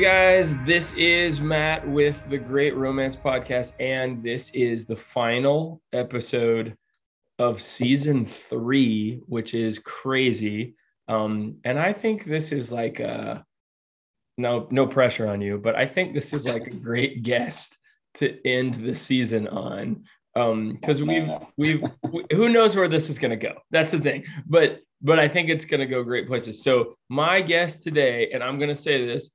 guys. This is Matt with the Great Romance Podcast, and this is the final episode of season three, which is crazy. Um, and I think this is like a no, no pressure on you, but I think this is like a great guest to end the season on. Um, because we've we've we, who knows where this is gonna go. That's the thing. But but I think it's gonna go great places. So my guest today, and I'm gonna say this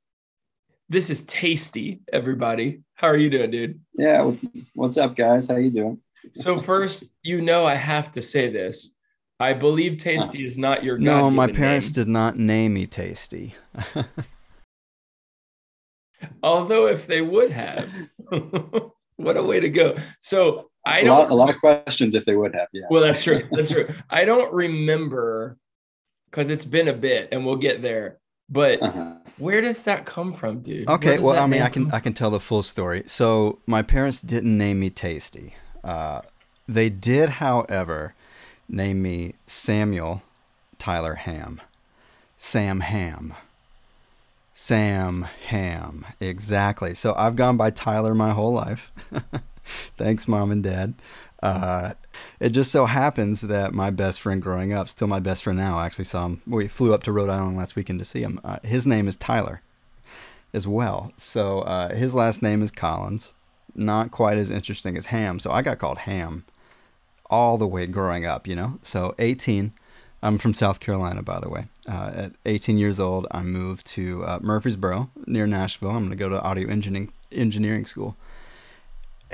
this is tasty, everybody. How are you doing, dude? Yeah. What's up, guys? How you doing? So first, you know, I have to say this. I believe Tasty is not your. Name. No, my parents name. did not name me Tasty. Although, if they would have, what a way to go. So I A don't. lot, a lot of questions if they would have. Yeah. Well, that's true. That's true. I don't remember because it's been a bit, and we'll get there. But Uh-huh. where does that come from, dude? Okay, well, I mean, I can come I can tell the full story. So my parents didn't name me Tasty. Uh, they did, however, name me Samuel Tyler Ham. Sam Ham. Sam Ham. Exactly. So I've gone by Tyler my whole life. Thanks, mom and dad. Uh, it just so happens that my best friend growing up, still my best friend now, actually saw him. We flew up to Rhode Island last weekend to see him. Uh, his name is Tyler as well. So uh, his last name is Collins. Not quite as interesting as Ham. So I got called Ham all the way growing up, you know? So 18. I'm from South Carolina, by the way. Uh, at 18 years old, I moved to uh, Murfreesboro near Nashville. I'm going to go to audio engineering, engineering school.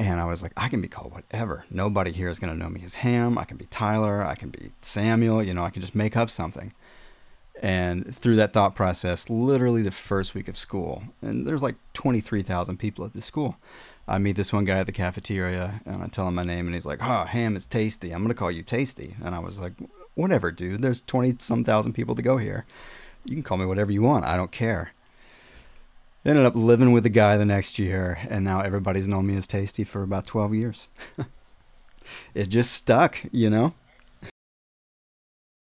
And I was like, I can be called whatever. Nobody here is going to know me as Ham. I can be Tyler. I can be Samuel. You know, I can just make up something. And through that thought process, literally the first week of school, and there's like 23,000 people at the school. I meet this one guy at the cafeteria and I tell him my name and he's like, Oh, ham is tasty. I'm going to call you tasty. And I was like, Whatever, dude. There's 20 some thousand people to go here. You can call me whatever you want. I don't care. Ended up living with the guy the next year and now everybody's known me as tasty for about 12 years. it just stuck, you know?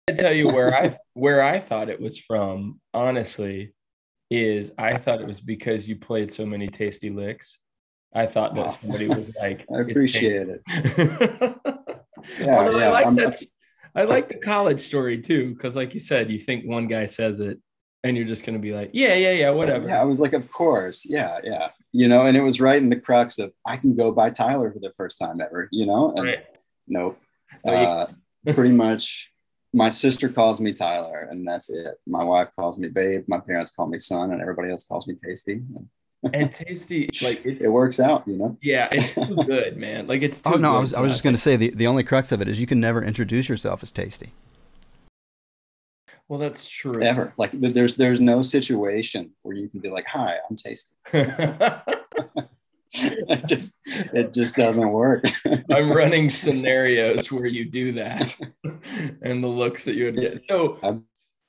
I tell you where I where I thought it was from, honestly, is I thought it was because you played so many tasty licks. I thought that Wow. somebody was like, I appreciate it. it. Yeah, Although I yeah, like I'm- that. I like the college story too, because like you said, you think one guy says it, and you're just gonna be like, yeah, yeah, yeah, whatever. Yeah, I was like, of course. Yeah, yeah. You know, and it was right in the crux of I can go by Tyler for the first time ever, you know? And Right. nope. Oh, you- Uh, pretty much my sister calls me Tyler, and that's it. My wife calls me babe, my parents call me son, and everybody else calls me tasty. And tasty, like it's It works out, you know? Yeah, it's too good, man. Like it's too Oh, no, I was, I was just going to say the, the only crux of it is you can never introduce yourself as tasty. Well, that's true. Ever. Like there's there's no situation where you can be like, hi, I'm tasty. it just it just doesn't work. I'm running scenarios where you do that and the looks that you would get. So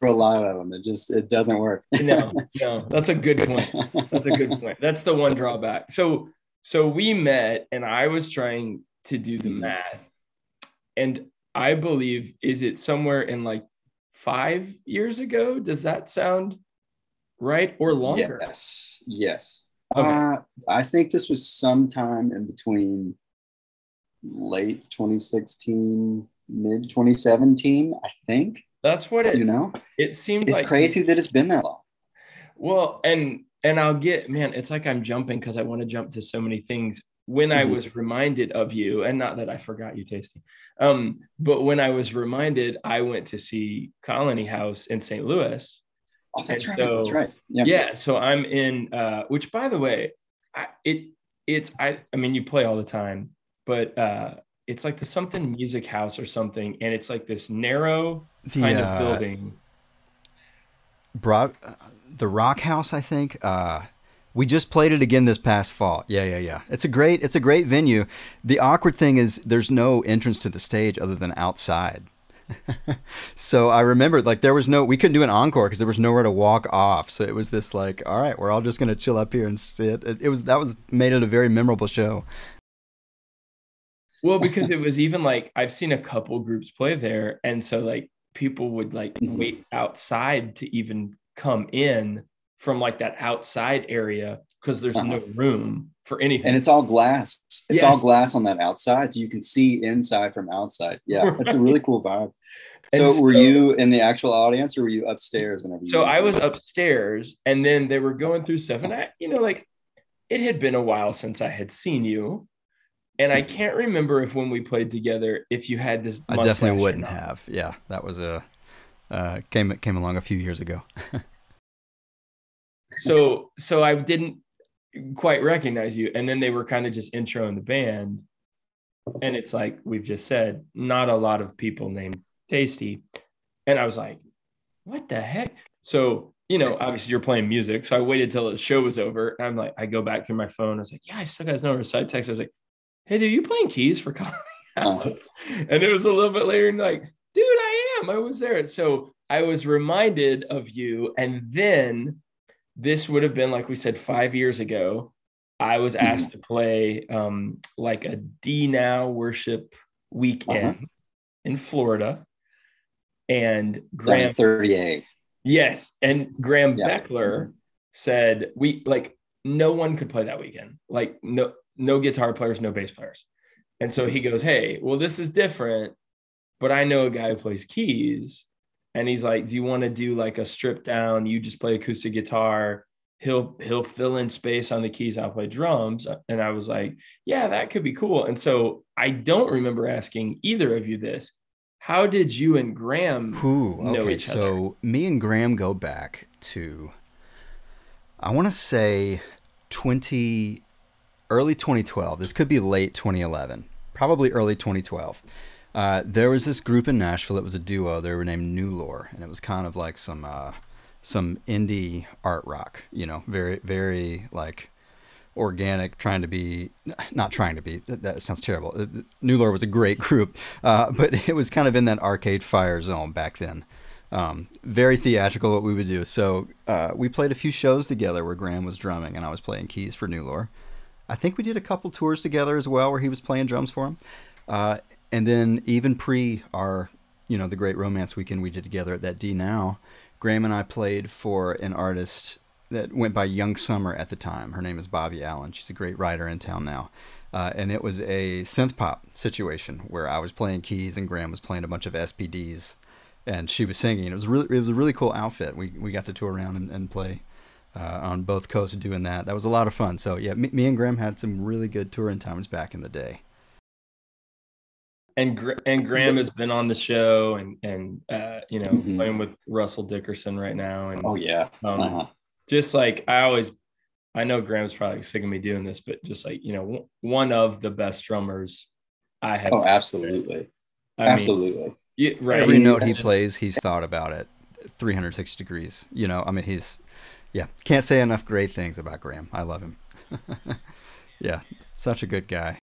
For a lot of them, it just it doesn't work. no, no, that's a good point. That's a good point. That's the one drawback. So so we met and I was trying to do the Mhm. math. And I believe is it somewhere in like five years ago? Does that sound right or longer? Yes, yes. Okay. Uh, I think this was sometime in between late 2016, mid 2017. I think That's what it you know it seemed it's like crazy that it's been that long. Well, and and I'll get man, it's like I'm jumping because I want to jump to so many things. When I Mhm. was reminded of you, and not that I forgot you, Tasty, um, but when I was reminded, I went to see Colony House in St. Louis. Oh, that's And right. that's right. Yeah. Yeah, so I'm in. Uh, which, by the way, I, it it's I I mean you play all the time, but uh, it's like the something music house or something, and it's like this narrow The, kind uh, of building. Broad, uh, the Rock House, I think. Uh, we just played it again this past fall. Yeah, yeah, yeah. It's a great, it's a great venue. The awkward thing is there's no entrance to the stage other than outside. so I remember like there was no, we couldn't do an encore because there was nowhere to walk off. So it was this like, all right, we're all just gonna chill up here and sit. It, it was that was made it a very memorable show. Well, because it was even like I've seen a couple groups play there, and so like people would like wait outside to even come in from like that outside area because there's Uh-huh. no room for anything. and it's all glass. It's Yes. all glass on that outside, so you can see inside from outside. Yeah, it's a really cool vibe. And So, were you in the actual audience, or were you upstairs? Whenever you so I was upstairs, and then they were going through stuff, and I, you know, like it had been a while since I had seen you, and I can't remember if when we played together, if you had this. I definitely wouldn't not. have. Yeah, that was a uh, came came along a few years ago. so so I didn't quite recognize you. And then they were kind of just introing the band. And it's like we've just said, not a lot of people named Tasty. And I was like, what the heck? So, you know, obviously you're playing music. So I waited till the show was over. And I'm like, I go back through my phone. I was like, yeah, I still got his number. So I text. I was like, hey, dude, you playing keys for Colony uh-huh. House? And it was a little bit later and like, dude, I am. I was there. So I was reminded of you. And then this would have been like we said five years ago. I was asked to play um, like a d now worship weekend in florida. And graham at 30A. yes and graham Yeah. beckler said we like no one could play that weekend. Like no no guitar players no bass players. And so he goes hey well this is different but i know a guy who plays keys and he's like do you want to do like a strip down? You just play acoustic guitar. He'll he'll fill in space on the keys i'll play drums. And i was like yeah that could be cool. And so i don't remember asking either of you this. How did you and graham Ooh, know okay. each So me and Graham go back to, I want to say, twenty, early 2012. This could be late 2011, probably early 2012. Uh, there was this group in Nashville. It was a duo. They were named New Lore, and it was kind of like some uh, some indie art rock. You know, very very like organic, trying to be not trying to be. That, that sounds terrible. Uh, New Lore was a great group, uh, but it was kind of in that Arcade Fire zone back then. Um, very theatrical what we would do. So uh, we played a few shows together where Graham was drumming and I was playing keys for New Lore. I think we did a couple tours together as well where he was playing drums for him. Uh, and then even pre our, you know, the great romance weekend we did together at that D Now, Graham and I played for an artist that went by Young Summer at the time. Her name is Bobby Allen. She's a great writer in town now. Uh, and it was a synth pop situation where I was playing keys and Graham was playing a bunch of SPDs, and she was singing. It was really it was a really cool outfit. We we got to tour around and, and play uh, on both coasts doing that. That was a lot of fun. So yeah, me, me and Graham had some really good touring times back in the day. And and Graham has been on the show and and uh, you know Mhm. playing with Russell Dickerson right now and Oh yeah. um, Uh-huh. just like I always I know Graham's probably sick of me doing this but just like you know w- one of the best drummers I have Oh, absolutely. I mean, absolutely. yeah, right Every note he Just- plays, he's thought about it 360 degrees. You know, I mean, he's yeah, can't say enough great things about Graham. I love him. yeah, such a good guy.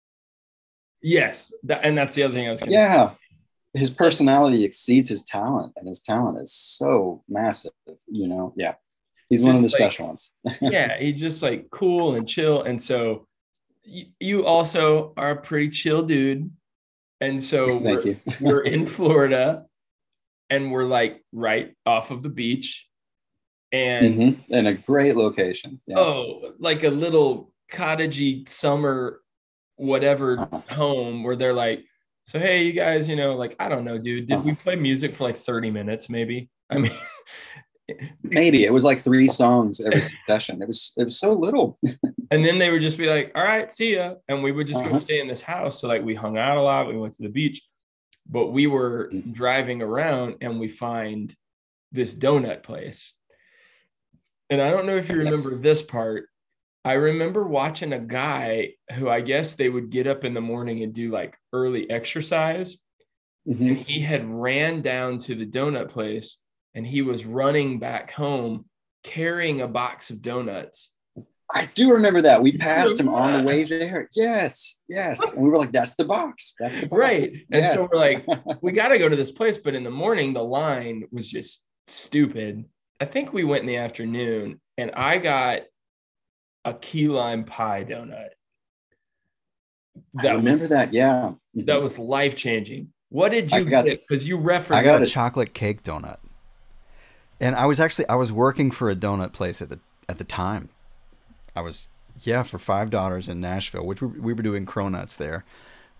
Yes that, and that's the other thing I was gonna say. Yeah. His personality exceeds his talent, and his talent is so massive. You know, yeah. He's one of the like- special ones. yeah, he's just like cool and chill. And so you, you also are a pretty chill dude. And so Thank we're, you. we're in Florida and we're like right off of the beach. And Mhm. And a great location. Yeah. oh, like a little cottagey summer, whatever Uh-huh. home where they're like, so hey, you guys, you know, like I don't know, dude. Did we Uh-huh. play music for like 30 minutes, maybe? I mean, Maybe it was like three songs every session. It was it was so little. And then they would just be like, all right, see ya. And we would just go Uh-huh. stay in this house. So like we hung out a lot. We went to the beach, but we were Mm. driving around and we find this donut place. And I don't know if you Yes. remember this part. I remember watching a guy who I guess they would get up in the morning and do like early exercise. Mhm. And he had ran down to the donut place and he was running back home carrying a box of donuts. I do remember that. We passed him on the way there. Yes, yes. And we were like, that's the box. That's the box. Right. And Yes. so we're like, we got to go to this place. But in the morning, the line was just stupid. I think we went in the afternoon and I got a key lime pie donut. I remember was, that. Yeah. Mhm. that was life changing. What did you got- get? Because you referenced got got a it. chocolate cake donut. And I was actually I was working for a donut place at the at the time, I was yeah for Five Daughters in Nashville, which we, we were doing cronuts there.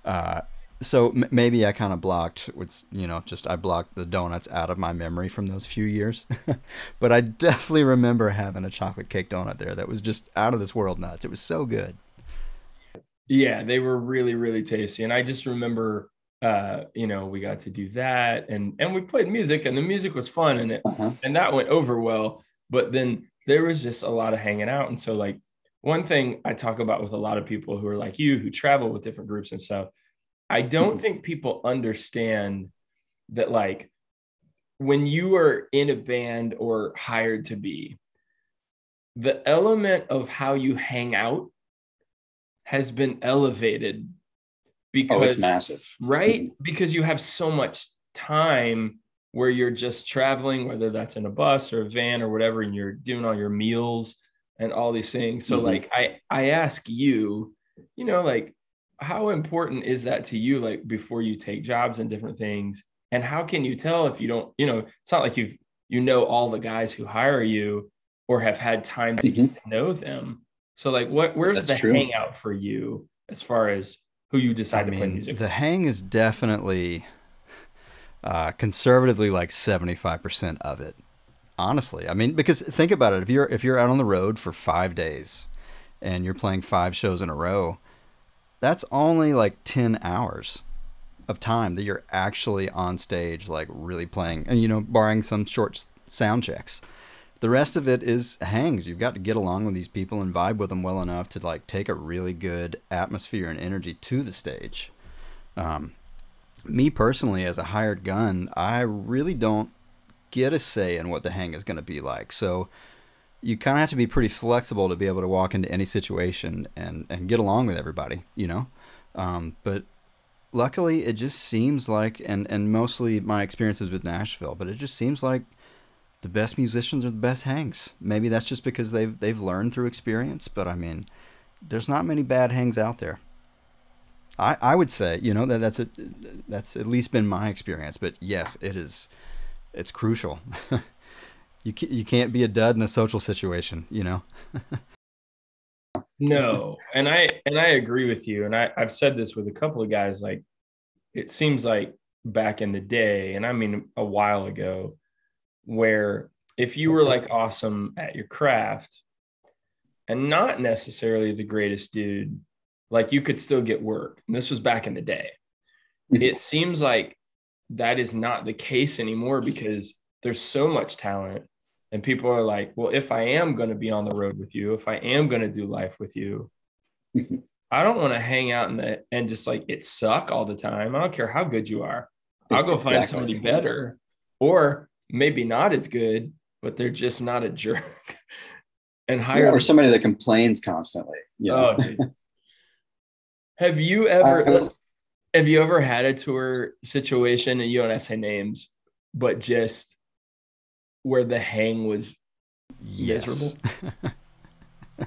Uh, so m- maybe I kind of blocked what's you know just I blocked the donuts out of my memory from those few years, but I definitely remember having a chocolate cake donut there that was just out of this world nuts. It was so good. Yeah, they were really really tasty, and I just remember uh you know we got to do that and and we played music and the music was fun and it Uh-huh. and that went over well but then there was just a lot of hanging out and so like one thing i talk about with a lot of people who are like you who travel with different groups and stuff i don't Mhm. think people understand that like when you are in a band or hired to be the element of how you hang out has been elevated because Oh, it's massive. right? Because you have so much time where you're just traveling, whether that's in a bus or a van or whatever, and you're doing all your meals and all these things. So, Mhm. like, I I ask you, you know, like, how important is that to you, like, before you take jobs and different things? And how can you tell if you don't, you know, it's not like you've you know all the guys who hire you or have had time to get to know them. So, like, what where's That's the true. hangout for you as far as who you decide I to play mean, music? the hang is definitely uh, conservatively like seventy five percent of it. Honestly, I mean, because think about it. If you're if you're out on the road for five days, and you're playing five shows in a row, that's only like ten hours of time that you're actually on stage, like really playing, and you know, barring some short sound checks. The rest of it is hangs. You've got to get along with these people and vibe with them well enough to like take a really good atmosphere and energy to the stage. Um, me personally, as a hired gun, I really don't get a say in what the hang is going to be like. So you kind of have to be pretty flexible to be able to walk into any situation and, and get along with everybody, you know? Um, but luckily, it just seems like, and, and mostly my experiences with Nashville, but it just seems like the best musicians are the best hangs. Maybe that's just because they've they've learned through experience, but I mean, there's not many bad hangs out there. I, I would say, you know, that that's a, that's at least been my experience. But yes, it is, it's crucial. you can't, you can't be a dud in a social situation, you know. No, and I and I agree with you. And I, I've said this with a couple of guys. Like, it seems like back in the day, and I mean a while ago, where if you were like awesome at your craft and not necessarily the greatest dude, like you could still get work. And this was back in the day. It seems like that is not the case anymore because there's so much talent and people are like, well, if I am going to be on the road with you, if I am going to do life with you. I don't want to hang out in the and just like it suck all the time. I don't care how good you are. I'll go find Exactly. somebody better or maybe not as good, but they're just not a jerk. and hire or somebody that complains constantly. You know? Oh, have you ever Uh, have you ever had a tour situation and you don't have to say names, but just where the hang was Yes.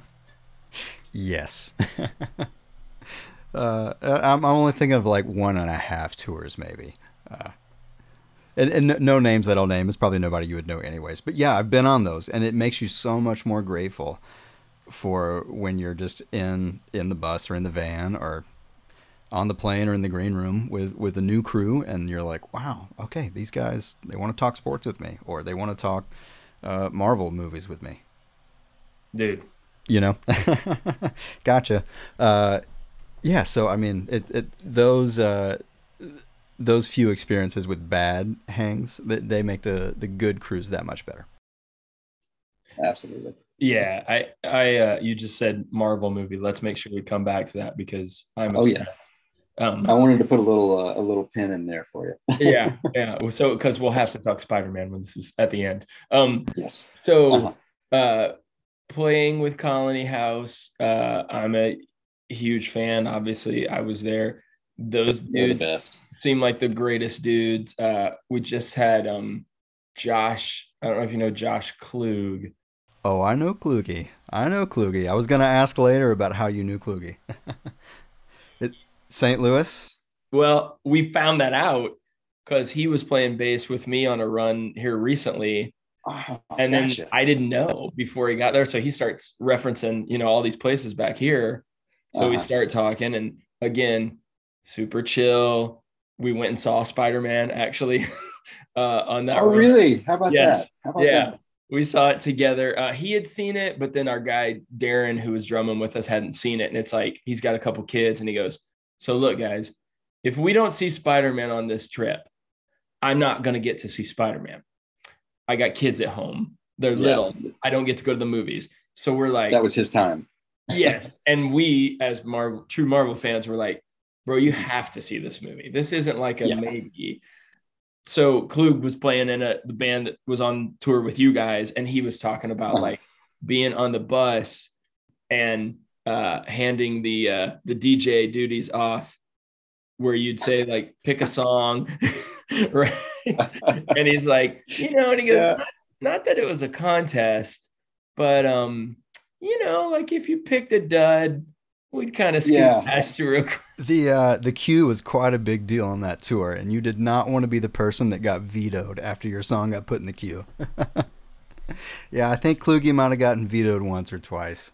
yes. uh, I'm, I'm only thinking of like one and a half tours, maybe. Uh, and, and no- no names that I'll name. It's probably nobody you would know, anyways. But yeah, I've been on those, and it makes you so much more grateful for when you're just in in the bus or in the van or on the plane or in the green room with with a new crew, and you're like, wow, okay, these guys they want to talk sports with me, or they want to talk uh, Marvel movies with me dude. you know gotcha uh yeah so i mean it, it those uh those few experiences with bad hangs they, they make the the good crews that much better Absolutely. Yeah, I I uh you just said Marvel movie. Let's make sure we come back to that because I'm Oh, yeah. Obsessed. Um I wanted to put a little uh, a little pin in there for you. yeah, yeah. So because we'll have to talk Spider-Man when this is at the end. Um yes. so Uh-huh. uh playing with colony house uh i'm a huge fan obviously i was there those They're the dudes best. seem like the greatest dudes uh we just had um josh i don't know if you know josh klug oh i know kluge i know kluge i was gonna ask later about how you knew kluge it, st louis well we found that out because he was playing bass with me on a run here recently Oh, and then gotcha. I didn't know before he got there. So he starts referencing, you know, all these places back here. So we Uh-huh. start talking, and again, super chill. We went and saw Spider Man actually uh, on that. oh, road. really? How about Yes. that? How about Yeah, that? we saw it together. Uh, he had seen it, but then our guy Darren, who was drumming with us, hadn't seen it. And it's like he's got a couple kids, and he goes, "So look, guys, if we don't see Spider Man on this trip, I'm not gonna get to see Spider Man. I got kids at home; they're Yeah. little. I don't get to go to the movies. So we're like, That was his time. yes. And we, as Marvel, true Marvel fans, were like, bro, you have to see this movie. This isn't like a Yeah. maybe. So Klug was playing in a the band that was on tour with you guys, and he was talking about Uh-huh. like being on the bus and uh handing the uh the DJ duties off where you'd say like pick a song, right? and he's like, you know, and he goes, Yeah. not, not that it was a contest, but um, you know, like if you picked a dud, we'd kind of scoot Yeah. past you real quick. The uh, the queue was quite a big deal on that tour, and you did not want to be the person that got vetoed after your song got put in the queue. yeah, I think Kluge might have gotten vetoed once or twice.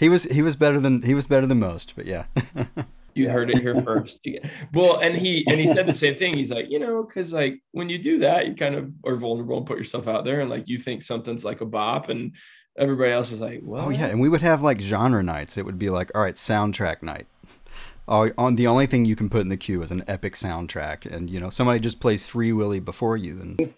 He was he was better than he was better than most, but yeah. You heard it here first. well, and he and he said the same thing. He's like, you know, because like when you do that, you kind of are vulnerable and put yourself out there, and like you think something's like a bop, and everybody else is like, well, Oh yeah, and we would have like genre nights. It would be like, all right, soundtrack night. On the only thing you can put in the queue is an epic soundtrack, and you know somebody just plays Free Willy before you, and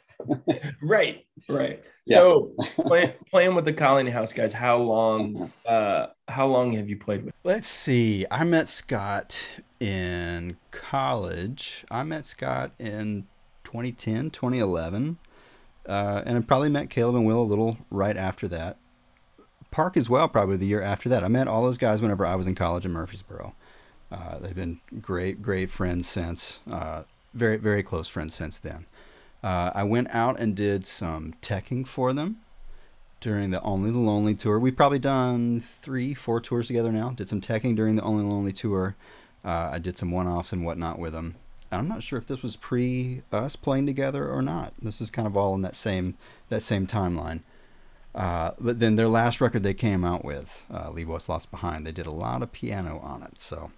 right, right. Yeah. So play, playing with the Colony House guys, how long? Uh, how long have you played with? Let's see. I met Scott in college. I met Scott in 2010, 2011. Uh, and I probably met Caleb and Will a little right after that. Parke as well, probably the year after that. I met all those guys whenever I was in college in Murfreesboro. Uh, they've been great, great friends since. Uh, very, very close friends since then. Uh, I went out and did some teching for them during the Only the Lonely tour. We've probably done three, four tours together now. Did some teching during the Only the Lonely tour. Uh, I did some one offs and whatnot with them. I'm not sure if this was pre us playing together or not. This is kind of all in that same that same timeline. Uh, but then their last record they came out with, uh, Leave What's Lost Behind, they did a lot of piano on it. So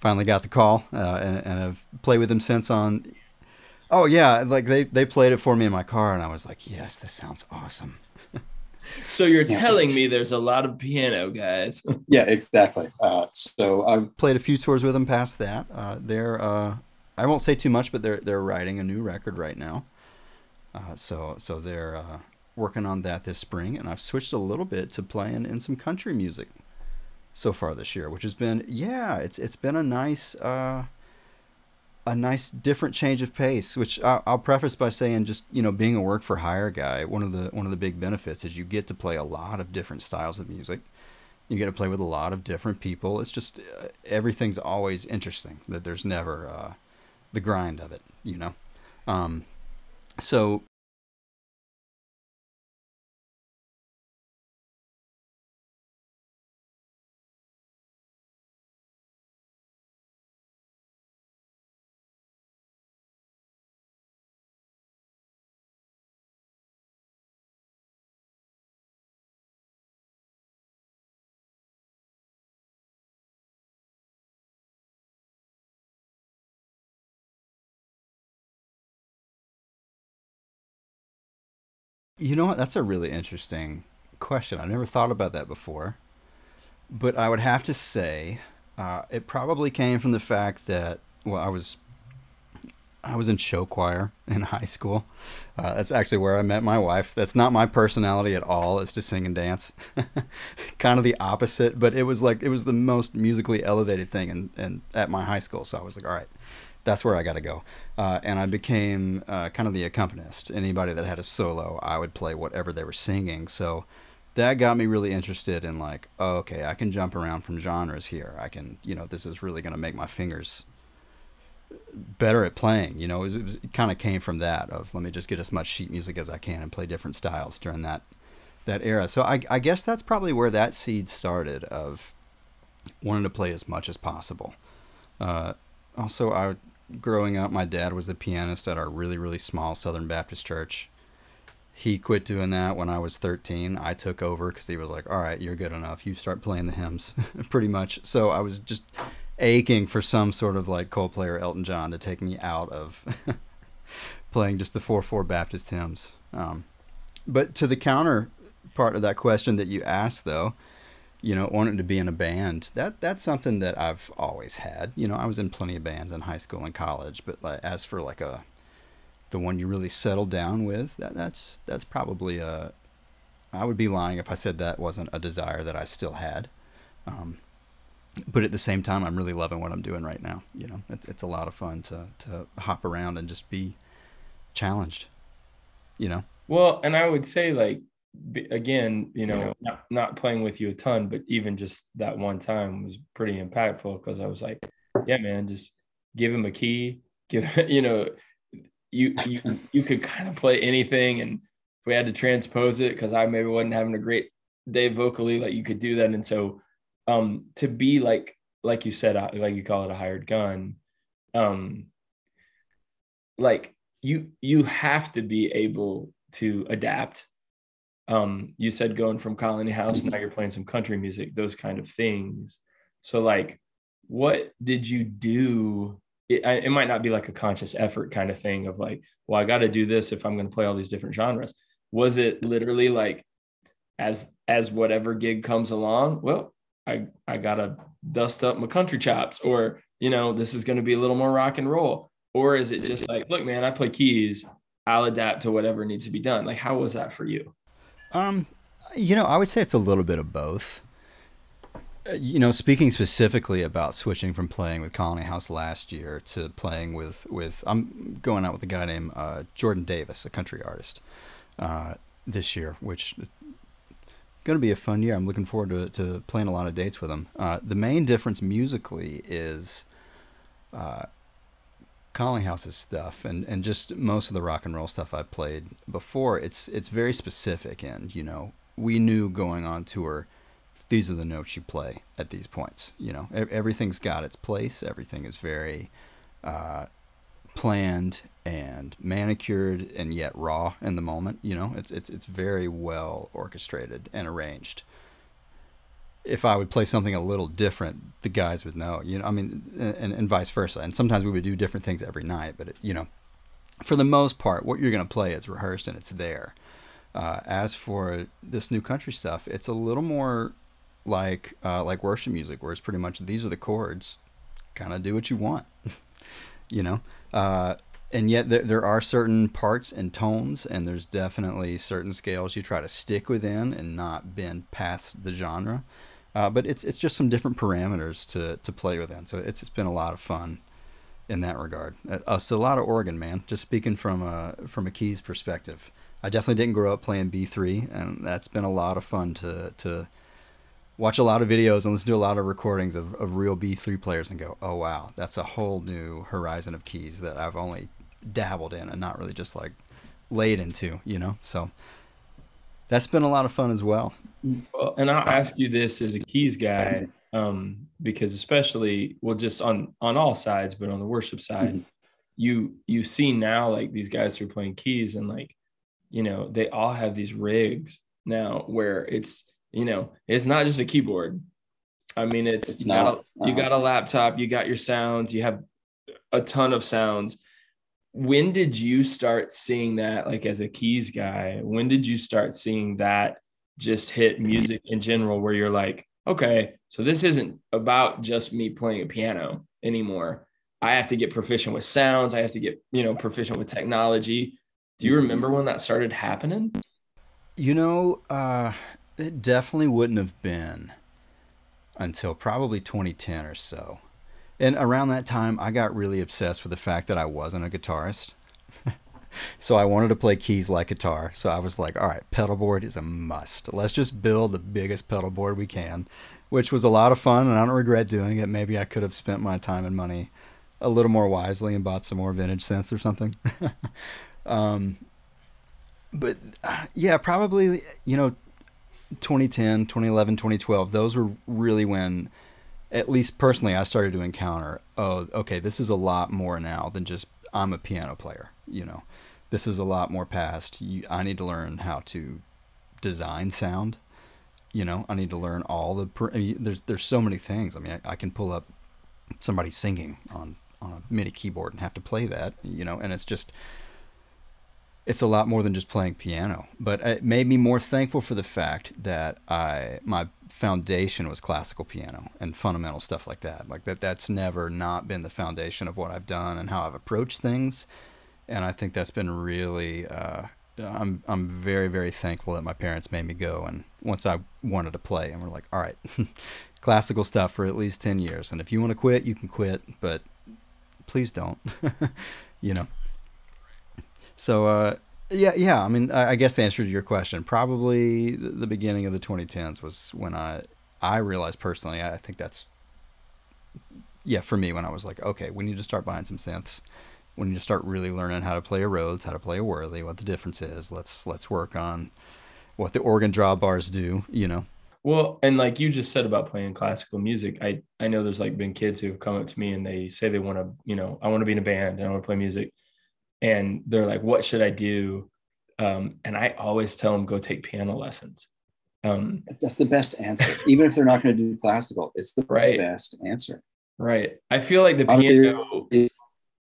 finally got the call uh, and, and I've played with them since on. Oh yeah, like they they played it for me in my car, and I was like, yes, this sounds awesome. So you're Yeah, telling me there's a lot of piano guys. Yeah, exactly. Uh, so I've played a few tours with them past that. Uh, they're uh, I won't say too much, but they're they're writing a new record right now. Uh, so so they're uh, working on that this spring, and I've switched a little bit to playing in some country music so far this year, which has been yeah, it's it's been a nice uh, a nice different change of pace. Which I, I'll preface by saying, just you know, being a work for hire guy, one of the one of the big benefits is you get to play a lot of different styles of music you get to play with a lot of different people. It's just uh, everything's always interesting. That there's never uh, the grind of it, you know. Um, so you know what? That's a really interesting question. I never thought about that before. But I would have to say uh, it probably came from the fact that well, I was I was in show choir in high school. Uh, that's actually where I met my wife. That's not my personality at all. It's to sing and dance. kind of the opposite, but it was like it was the most musically elevated thing in, in at my high school. So I was like, all right, that's where I got to go. Uh, and I became uh, kind of the accompanist. Anybody that had a solo, I would play whatever they were singing. So that got me really interested in like, oh, okay, I can jump around from genres here. I can, you know, this is really going to make my fingers better at playing. You know, it, was, it kind of came from that of let me just get as much sheet music as I can and play different styles during that that era. So I, I guess that's probably where that seed started of wanting to play as much as possible. Uh, also, I growing up, my dad was the pianist at our really really small Southern Baptist church. he quit doing that when I was 13. I took over because he was like, "All right, you're good enough. You start playing the hymns, pretty much." So I was just aching for some sort of like Coldplay or Elton John to take me out of playing just the four four Baptist hymns. Um, but to the counter part of that question that you asked, though, you know, wanting to be in a band, that that's something that I've always had. You know, I was in plenty of bands in high school and college, but like as for like a the one you really settled down with, that that's that's probably a I would be lying if I said that wasn't a desire that I still had. Um, but at the same time, I'm really loving what I'm doing right now. You know, it's, it's a lot of fun to, to hop around and just be challenged, you know? Well, and I would say like, again, you know, not, not playing with you a ton, but even just that one time was pretty impactful because I was like, yeah, man, just give him a key, give, you know, you, you, you could kind of play anything. And if we had to transpose it, cause I maybe wasn't having a great day vocally, like you could do that. And so, um, to be like, like you said, uh, like you call it a hired gun, um, like you, you have to be able to adapt. Um, you said going from Colony House, now you're playing some country music, those kind of things. So, like, what did you do? It, it might not be like a conscious effort kind of thing of like, well, I got to do this if I'm going to play all these different genres. Was it literally like, as as whatever gig comes along, well, I I gotta dust up my country chops, or you know, this is going to be a little more rock and roll, or is it just like, look, man, I play keys, I'll adapt to whatever needs to be done. Like, how was that for you? Um, you know, I would say it's a little bit of both. Uh, you know, speaking specifically about switching from playing with Colony House last year to playing with with I'm going out with a guy named uh, Jordan Davis, a country artist, uh, this year, which going to be a fun year. I'm looking forward to, to playing a lot of dates with him. Uh, the main difference musically is uh, Colony House's stuff and, and just most of the rock and roll stuff I played before. It's it's very specific, and you know we knew going on tour. These are the notes you play at these points. You know everything's got its place. Everything is very uh, planned and manicured and yet raw in the moment. You know, it's it's it's very well orchestrated and arranged. If I would play something a little different, the guys would know. You know, I mean, and, and vice versa. And sometimes we would do different things every night. But it, you know, for the most part, what you're going to play is rehearsed and it's there. Uh, as for this new country stuff, it's a little more like uh, like worship music, where it's pretty much these are the chords, kind of do what you want. you know, uh, and yet there, there are certain parts and tones and there's definitely certain scales you try to stick within and not bend past the genre uh, but it's it's just some different parameters to, to play within so it's, it's been a lot of fun in that regard. Uh, uh so a lot of organ man just speaking from a from a keys perspective. I definitely didn't grow up playing b3 and that's been a lot of fun to to watch a lot of videos and listen to a lot of recordings of, of real B3 players and go, oh, wow, that's a whole new horizon of keys that I've only dabbled in and not really just like laid into, you know? So that's been a lot of fun as well. Well, and I'll ask you this as a keys guy, um, because especially, well, just on, on all sides, but on the worship side, mm-hmm. you, you see now like these guys who are playing keys and like, you know, they all have these rigs now where it's, you know, it's not just a keyboard. I mean, it's, it's you, not, got a, you got a laptop, you got your sounds, you have a ton of sounds. When did you start seeing that, like as a keys guy? When did you start seeing that just hit music in general, where you're like, okay, so this isn't about just me playing a piano anymore. I have to get proficient with sounds. I have to get, you know, proficient with technology. Do you remember when that started happening? You know, uh, it definitely wouldn't have been until probably 2010 or so. And around that time, I got really obsessed with the fact that I wasn't a guitarist. so I wanted to play keys like guitar. So I was like, all right, pedal board is a must. Let's just build the biggest pedal board we can, which was a lot of fun. And I don't regret doing it. Maybe I could have spent my time and money a little more wisely and bought some more vintage synths or something. um, but uh, yeah, probably, you know, 2010, 2011, 2012, those were really when, at least personally, I started to encounter, oh, okay, this is a lot more now than just I'm a piano player, you know. this is a lot more past. You, I need to learn how to design sound. You know, I need to learn all the. There's there's so many things. I mean, I, I can pull up somebody singing on on a MIDI keyboard and have to play that. You know, and it's just it's a lot more than just playing piano. But it made me more thankful for the fact that I my foundation was classical piano and fundamental stuff like that. Like that that's never not been the foundation of what I've done and how I've approached things. And I think that's been really uh, I'm I'm very very thankful that my parents made me go and once I wanted to play and we're like, all right, classical stuff for at least 10 years and if you want to quit, you can quit, but please don't. you know. So uh, yeah, yeah. I mean, I, I guess the answer to your question, probably the, the beginning of the 2010s was when I I realized personally, I think that's yeah for me when I was like, okay, we need to start buying some synths. We need to start really learning how to play a Rhodes, how to play a Wurly, what the difference is. Let's let's work on what the organ drawbars do. You know. Well, and like you just said about playing classical music, I I know there's like been kids who've come up to me and they say they want to, you know, I want to be in a band and I want to play music and they're like, "What should I do?" Um, and I always tell them, "Go take piano lessons." Um, That's the best answer, even if they're not going to do classical. It's the right. best answer. Right. I feel like the piano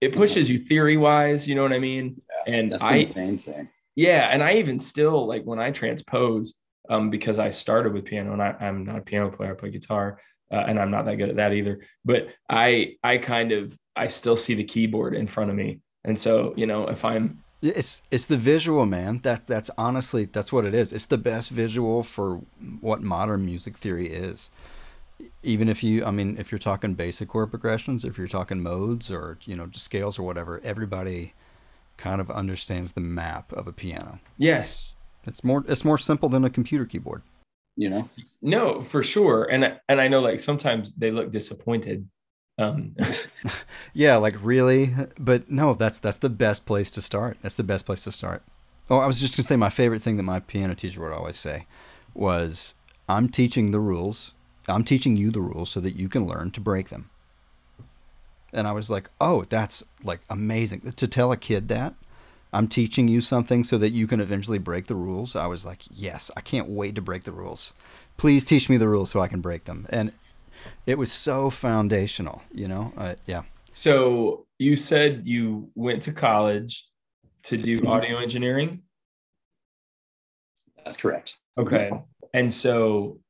it pushes you theory wise. You know what I mean? Yeah, and that's the I, main thing. Yeah, and I even still like when I transpose, um, because I started with piano and I, am not a piano player. I play guitar. Uh, and I'm not that good at that either. But I I kind of I still see the keyboard in front of me and so, you know, if I'm it's it's the visual, man. That that's honestly that's what it is. It's the best visual for what modern music theory is. Even if you, I mean, if you're talking basic chord progressions, if you're talking modes or you know just scales or whatever, everybody kind of understands the map of a piano. Yes, it's more it's more simple than a computer keyboard. You know. No, for sure, and and I know like sometimes they look disappointed um, yeah, like really, but no, that's that's the best place to start. That's the best place to start. Oh, I was just gonna say my favorite thing that my piano teacher would always say was, "I'm teaching the rules. I'm teaching you the rules so that you can learn to break them." And I was like, "Oh, that's like amazing to tell a kid that." I'm teaching you something so that you can eventually break the rules. I was like, yes, I can't wait to break the rules. Please teach me the rules so I can break them. And it was so foundational, you know? Uh, yeah. So you said you went to college to do mm-hmm. audio engineering? That's correct. Okay. And so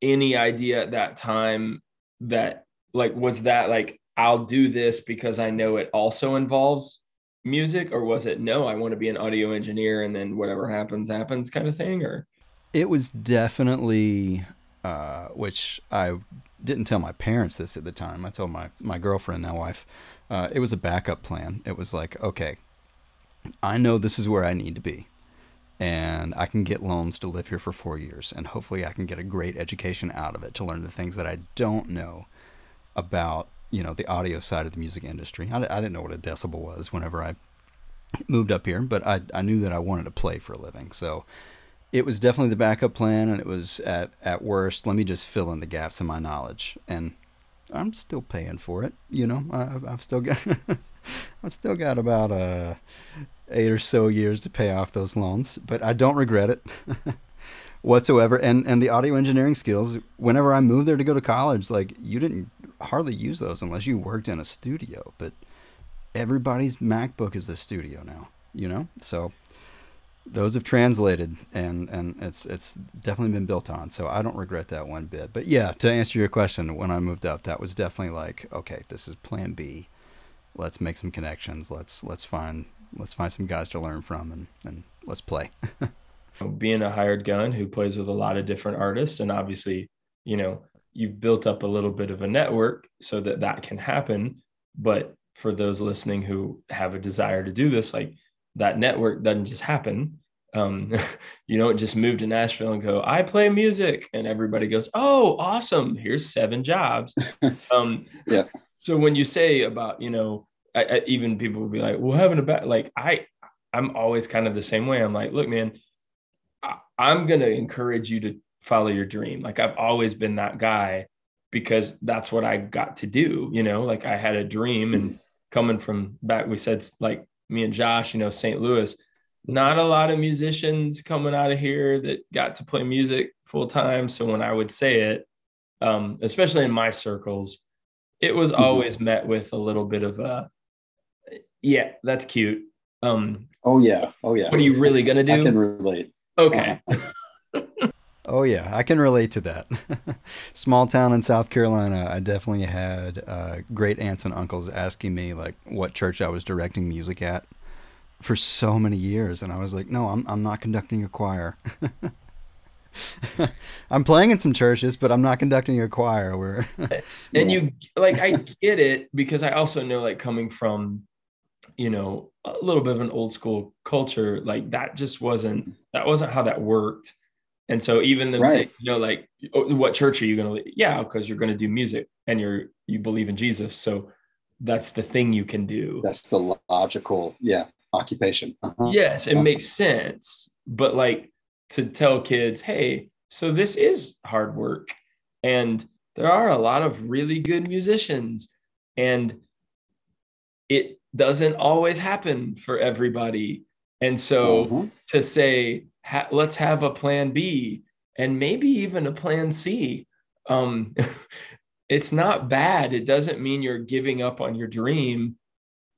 any idea at that time that like was that like I'll do this because I know it also involves music or was it no I want to be an audio engineer and then whatever happens happens kind of thing or it was definitely uh, which I didn't tell my parents this at the time. I told my, my girlfriend, now wife. Uh, it was a backup plan. It was like, okay, I know this is where I need to be. And I can get loans to live here for four years. And hopefully I can get a great education out of it to learn the things that I don't know about, you know, the audio side of the music industry. I, I didn't know what a decibel was whenever I moved up here, but I, I knew that I wanted to play for a living. So it was definitely the backup plan, and it was at at worst. Let me just fill in the gaps in my knowledge, and I'm still paying for it. You know, I, have still got I've still got about uh, eight or so years to pay off those loans, but I don't regret it whatsoever. And and the audio engineering skills. Whenever I moved there to go to college, like you didn't hardly use those unless you worked in a studio, but everybody's MacBook is a studio now. You know, so those have translated and and it's it's definitely been built on so i don't regret that one bit. But yeah to answer your question when i moved up that was definitely like okay this is plan b. Let's make some connections. Let's let's find let's find some guys to learn from and and let's play. Being a hired gun who plays with a lot of different artists and obviously you know you've built up a little bit of a network so that that can happen. But for those listening who have a desire to do this like that network doesn't just happen. Um, you don't just move to Nashville and go, I play music, and everybody goes, Oh, awesome! Here's seven jobs. um, yeah. So when you say about, you know, I, I, even people will be like, "Well, having a bad," like I, I'm always kind of the same way. I'm like, look, man, I, I'm gonna encourage you to follow your dream. Like I've always been that guy because that's what I got to do. You know, like I had a dream and coming from back, we said like me and Josh, you know, St. Louis, not a lot of musicians coming out of here that got to play music full time. So when I would say it, um, especially in my circles, it was mm-hmm. always met with a little bit of a, yeah, that's cute. Um, oh yeah, oh yeah. What are you really gonna do? I can relate. Okay. Oh yeah, I can relate to that. Small town in South Carolina, I definitely had uh, great aunts and uncles asking me like what church I was directing music at for so many years, and I was like, no, I'm I'm not conducting a choir. I'm playing in some churches, but I'm not conducting a choir. Where and you like I get it because I also know like coming from, you know, a little bit of an old school culture, like that just wasn't that wasn't how that worked. And so even them right. saying, you know, like, oh, what church are you going to? Yeah, because you're going to do music and you're you believe in Jesus, so that's the thing you can do. That's the logical, yeah, occupation. Uh-huh. Yes, it uh-huh. makes sense. But like to tell kids, hey, so this is hard work. And there are a lot of really good musicians. And it doesn't always happen for everybody. And so uh-huh. to say, ha- let's have a plan B and maybe even a plan C. Um, it's not bad. It doesn't mean you're giving up on your dream.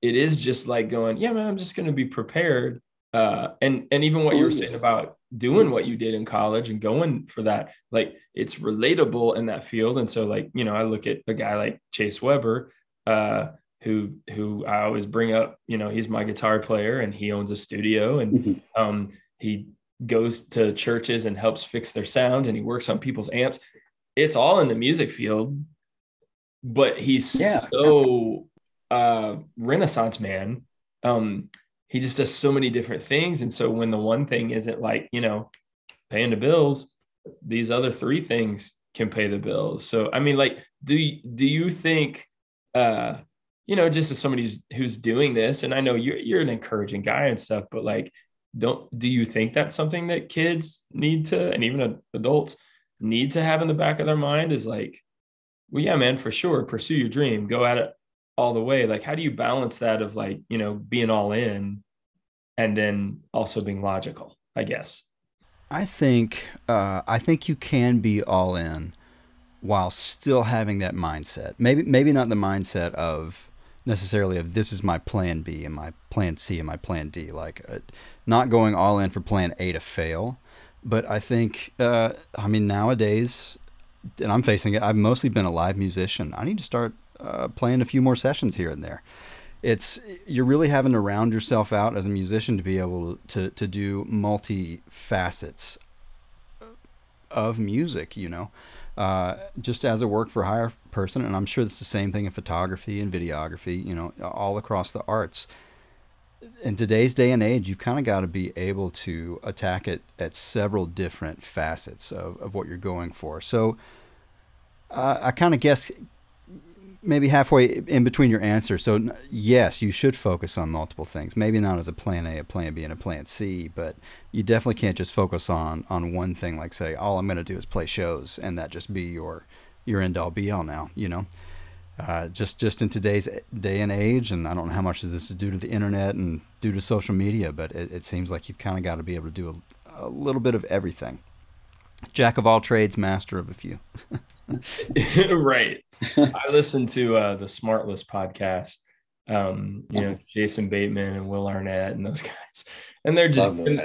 It is just like going, yeah, man, I'm just going to be prepared. Uh, and and even what you were saying about doing what you did in college and going for that like it's relatable in that field and so like you know i look at a guy like chase weber uh who who i always bring up you know he's my guitar player and he owns a studio and mm-hmm. um he goes to churches and helps fix their sound and he works on people's amps it's all in the music field but he's yeah. so uh renaissance man um he just does so many different things. And so when the one thing isn't like, you know, paying the bills, these other three things can pay the bills. So I mean, like, do you, do you think, uh, you know, just as somebody who's who's doing this, and I know you're you're an encouraging guy and stuff, but like, don't do you think that's something that kids need to, and even adults need to have in the back of their mind is like, well, yeah, man, for sure, pursue your dream, go at it all the way. Like, how do you balance that of like, you know, being all in and then also being logical, I guess. I think uh, I think you can be all in while still having that mindset. Maybe maybe not the mindset of necessarily of this is my plan B and my plan C and my plan D. Like uh, not going all in for plan A to fail. But I think uh, I mean nowadays, and I'm facing it. I've mostly been a live musician. I need to start uh, playing a few more sessions here and there it's you're really having to round yourself out as a musician to be able to to do multi facets of music you know uh, just as a work for hire person and i'm sure it's the same thing in photography and videography you know all across the arts in today's day and age you've kind of got to be able to attack it at several different facets of, of what you're going for so uh, i kind of guess maybe halfway in between your answer. So yes, you should focus on multiple things. Maybe not as a plan A, a plan B, and a plan C, but you definitely can't just focus on on one thing. Like say, all I'm going to do is play shows, and that just be your your end all be all now. You know, uh, just just in today's day and age, and I don't know how much of this is due to the internet and due to social media, but it, it seems like you've kind of got to be able to do a, a little bit of everything. Jack of all trades, master of a few. right. I listened to uh, the Smartless podcast. Um, you know, Jason Bateman and Will Arnett and those guys, and they're just and,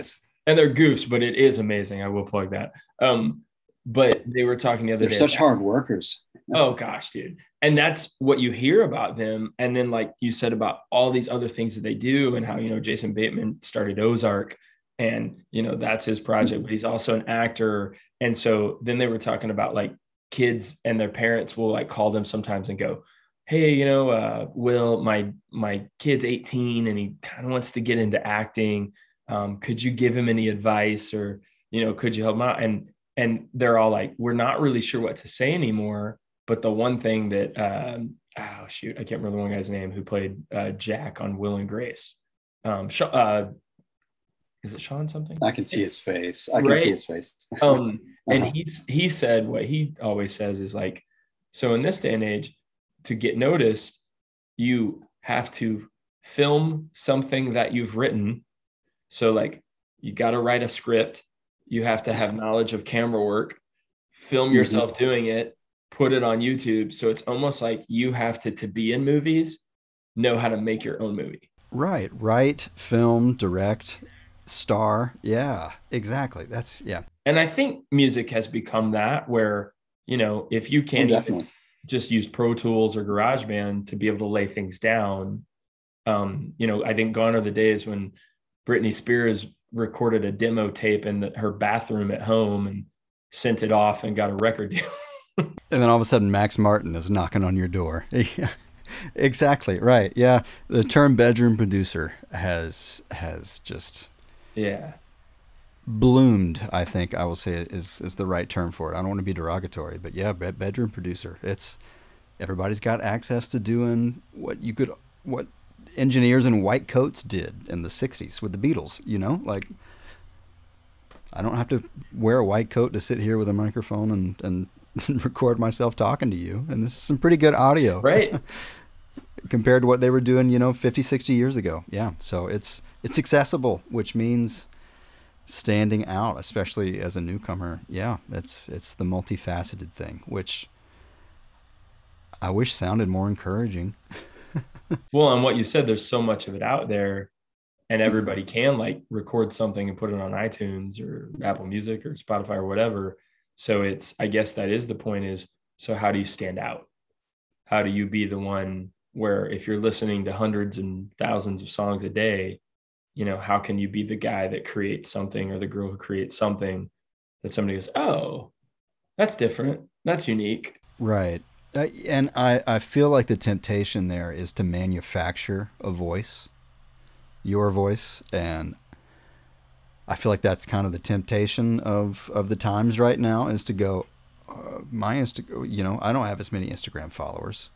and, they're goofs, but it is amazing. I will plug that. Um, but they were talking the other they're day. They're such hard workers. Oh gosh, dude. And that's what you hear about them. And then, like you said about all these other things that they do, and how you know Jason Bateman started Ozark, and you know that's his project, but he's also an actor. And so then they were talking about like kids and their parents will like call them sometimes and go, Hey, you know, uh, Will, my my kid's 18 and he kind of wants to get into acting. Um, could you give him any advice or you know, could you help him out? And and they're all like, we're not really sure what to say anymore. But the one thing that um, oh shoot, I can't remember the one guy's name who played uh, Jack on Will and Grace. Um, uh, is it Sean something? I can see his face. I can right? see his face. um, and uh-huh. he he said what he always says is like, so in this day and age, to get noticed, you have to film something that you've written. So like you got to write a script, you have to have knowledge of camera work, film Mm-hmm. yourself doing it, put it on YouTube. So it's almost like you have to to be in movies, know how to make your own movie. Right. Write, film, direct, star. Yeah, exactly. That's, yeah. And I think music has become that where, you know, if you Oh, can't even just use Pro Tools or GarageBand to be able to lay things down. Um, you know, I think gone are the days when Britney Spears recorded a demo tape in the, her bathroom at home and sent it off and got a record deal. And then all of a sudden, Max Martin is knocking on your door. Exactly. Right. Yeah. The term bedroom producer has has just yeah. bloomed. I think I will say is is the right term for it. I don't want to be derogatory, but yeah, bed- bedroom producer. It's everybody's got access to doing what you could what engineers in white coats did in the '60s with the Beatles. You know, like. I don't have to wear a white coat to sit here with a microphone and, and record myself talking to you. And this is some pretty good audio Right. compared to what they were doing, you know, 50, 60 years ago. Yeah. So it's it's accessible, which means standing out, especially as a newcomer. Yeah, it's it's the multifaceted thing, which I wish sounded more encouraging. Well, and what you said, there's so much of it out there, and everybody can like record something and put it on iTunes or Apple Music or Spotify or whatever. So it's, I guess that is the point is, so how do you stand out? How do you be the one where if you're listening to hundreds and thousands of songs a day, you know, how can you be the guy that creates something or the girl who creates something that somebody goes, oh, that's different. That's unique. Right. Uh, and I, I feel like the temptation there is to manufacture a voice, your voice. And I feel like that's kind of the temptation of, of the times right now is to go, uh, my Insta, you know, I don't have as many Instagram followers.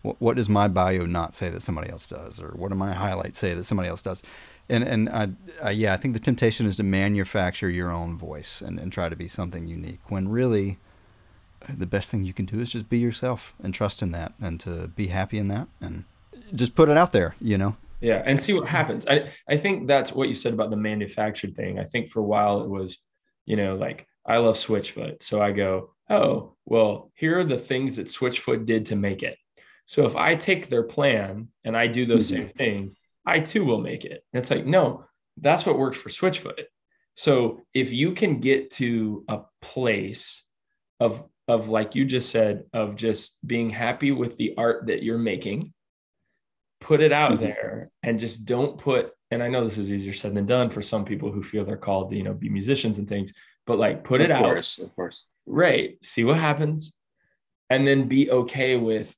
What, what does my bio not say that somebody else does? Or what do my highlights say that somebody else does? And, and I, I, yeah, I think the temptation is to manufacture your own voice and, and try to be something unique when really, the best thing you can do is just be yourself and trust in that and to be happy in that and just put it out there, you know? Yeah, and see what happens. I I think that's what you said about the manufactured thing. I think for a while it was, you know, like I love Switchfoot, so I go, oh, well, here are the things that Switchfoot did to make it. So if I take their plan and I do those Mhm. same things, I too will make it. And it's like, no, that's what worked for Switchfoot. So if you can get to a place of of like you just said of just being happy with the art that you're making put it out Mhm. there and just don't put and i know this is easier said than done for some people who feel they're called to you know be musicians and things but like put it of out course, of course. right see what happens and then be okay with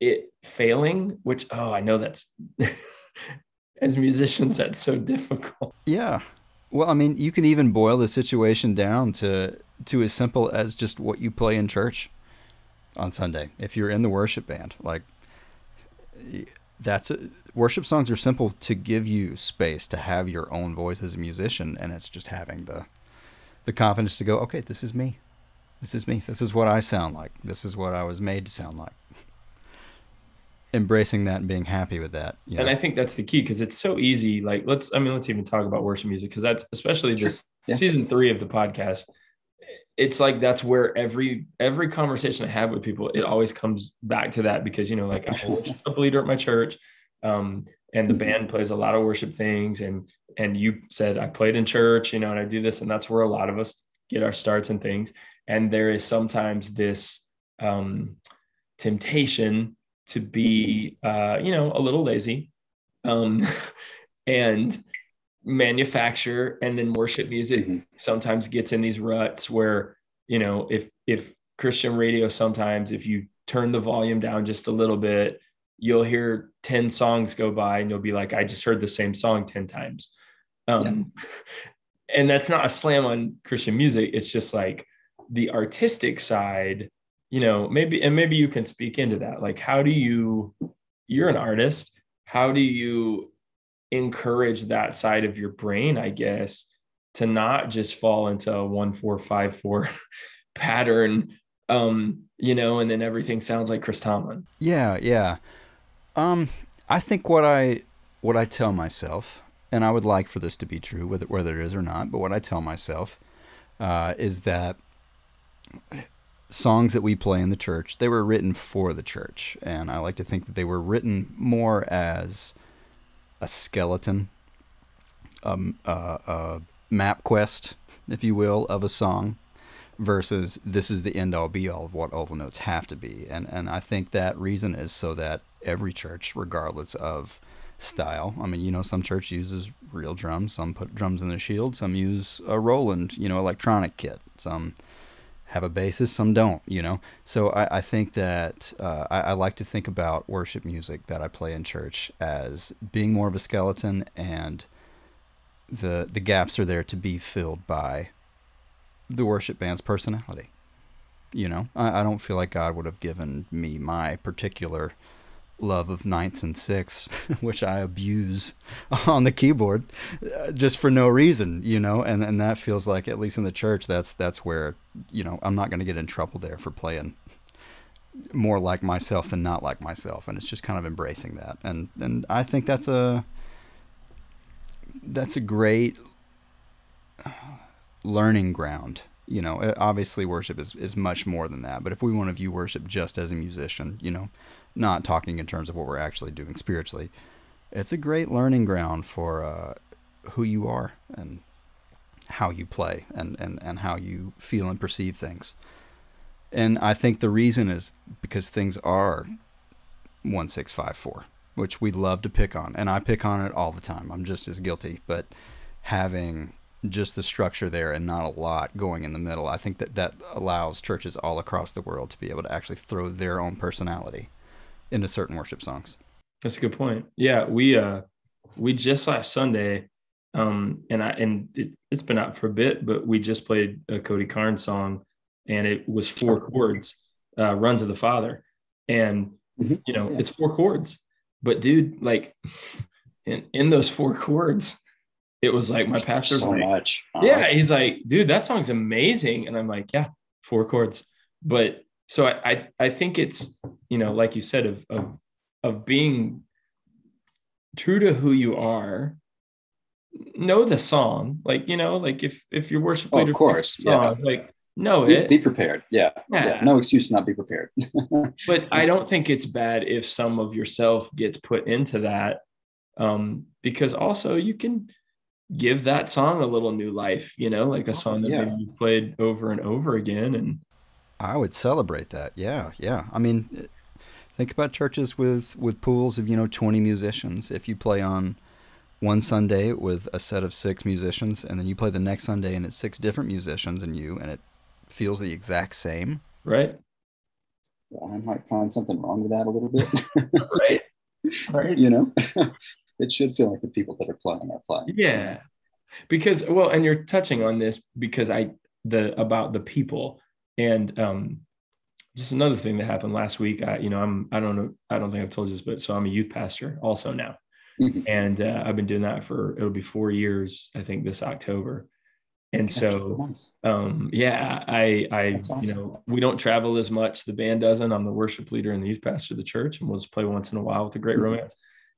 it failing which oh i know that's as musicians that's so difficult Yeah. Well, I mean, you can even boil the situation down to to as simple as just what you play in church on Sunday. If you're in the worship band, like that's a, worship songs are simple to give you space to have your own voice as a musician, and it's just having the the confidence to go, okay, this is me, this is me, this is what I sound like, this is what I was made to sound like. Embracing that and being happy with that. you and know? i think that's the key because it's so easy like let's i mean let's even talk about worship music because that's especially Sure. this Yeah. season three of the podcast it's like that's where every every conversation i have with people it always comes back to that because you know like i'm a worship leader at my church um and the Mhm. band plays a lot of worship things and and you said i played in church you know and i do this and that's where a lot of us get our starts and things and there is sometimes this um temptation to be uh you know a little lazy um and manufacture and then worship music Mhm. sometimes gets in these ruts where you know if if christian radio sometimes if you turn the volume down just a little bit you'll hear 10 songs go by and you'll be like i just heard the same song 10 times. Um and that's not a slam on christian music. It's just like the artistic side you know maybe and maybe you can speak into that. Like how do you you're an artist. How do you encourage that side of your brain i guess to not just fall into a one four five four pattern um you know and then everything sounds like chris tomlin Yeah, yeah. Um, I think what I what I tell myself, and I would like for this to be true, whether whether it is or not, but what I tell myself uh, is that songs that we play in the church they were written for the church, and I like to think that they were written more as a skeleton, um, a MapQuest, if you will, of a song versus this is the end all be all of what all the notes have to be. And and I think that reason is so that every church, regardless of style, I mean, you know, some church uses real drums, some put drums in the shield, some use a Roland, you know, electronic kit, some have a basis, some don't, you know. So I, I think that uh, I, I like to think about worship music that I play in church as being more of a skeleton and the the gaps are there to be filled by the worship band's personality. You know, I, I don't feel like God would have given me my particular love of ninths and sixths, which I abuse on the keyboard uh, just for no reason, you know, and and that feels like at least in the church that's that's where, you know, I'm not going to get in trouble there for playing more like myself than not like myself and it's just kind of embracing that. And and I think that's a that's a great learning ground. You know, obviously worship is, is much more than that. But if we want to view worship just as a musician, you know, not talking in terms of what we're actually doing spiritually, it's a great learning ground for uh, who you are and how you play and, and, and how you feel and perceive things. And I think the reason is because things are 1654, which we love to pick on. And I pick on it all the time. I'm just as guilty. But having just the structure there and not a lot going in the middle. I think that that allows churches all across the world to be able to actually throw their own personality into certain worship songs. That's a good point. Yeah, we uh we just last Sunday um and I and it, has been out for a bit, but we just played a Cody Carnes song and it was four chords, uh Run to the Father. And mm-hmm. you know, yeah. it's four chords. But dude, like in in those four chords, it was like my pastor so like, much. Uh-huh. Yeah, he's like, dude, that song's amazing, and I'm like, yeah, four chords. But so I, I, I think it's you know, like you said, of of of being true to who you are. Know the song, like you know, like if if your worship oh, of course, yeah, like know be, it. Be prepared. Yeah. yeah. yeah. No excuse to not be prepared. but I don't think it's bad if some of yourself gets put into that. Um, because also you can give that song a little new life, you know, like a song that yeah. maybe you played over and over again. And I would celebrate that. Yeah, yeah. I mean, think about churches with with pools of you know twenty musicians. If you play on one Sunday with a set of six musicians, and then you play the next Sunday and it's six different musicians and you, and it feels the exact same. Right. I might find something wrong with that a little bit. right. Right. You know it should feel like the people that are playing are playing. Yeah. Because well, and you're touching on this because I the about the people and um just another thing that happened last week. I, you know, I'm I don't know, I don't think I've told you this, but so I'm a youth pastor also now. Mm-hmm. And uh, I've been doing that for it'll be four years, I think this October. And so um yeah, I I awesome. you know, we don't travel as much. The band doesn't. I'm the worship leader and the youth pastor of the church, and we'll just play once in a while with the great mm-hmm. romance.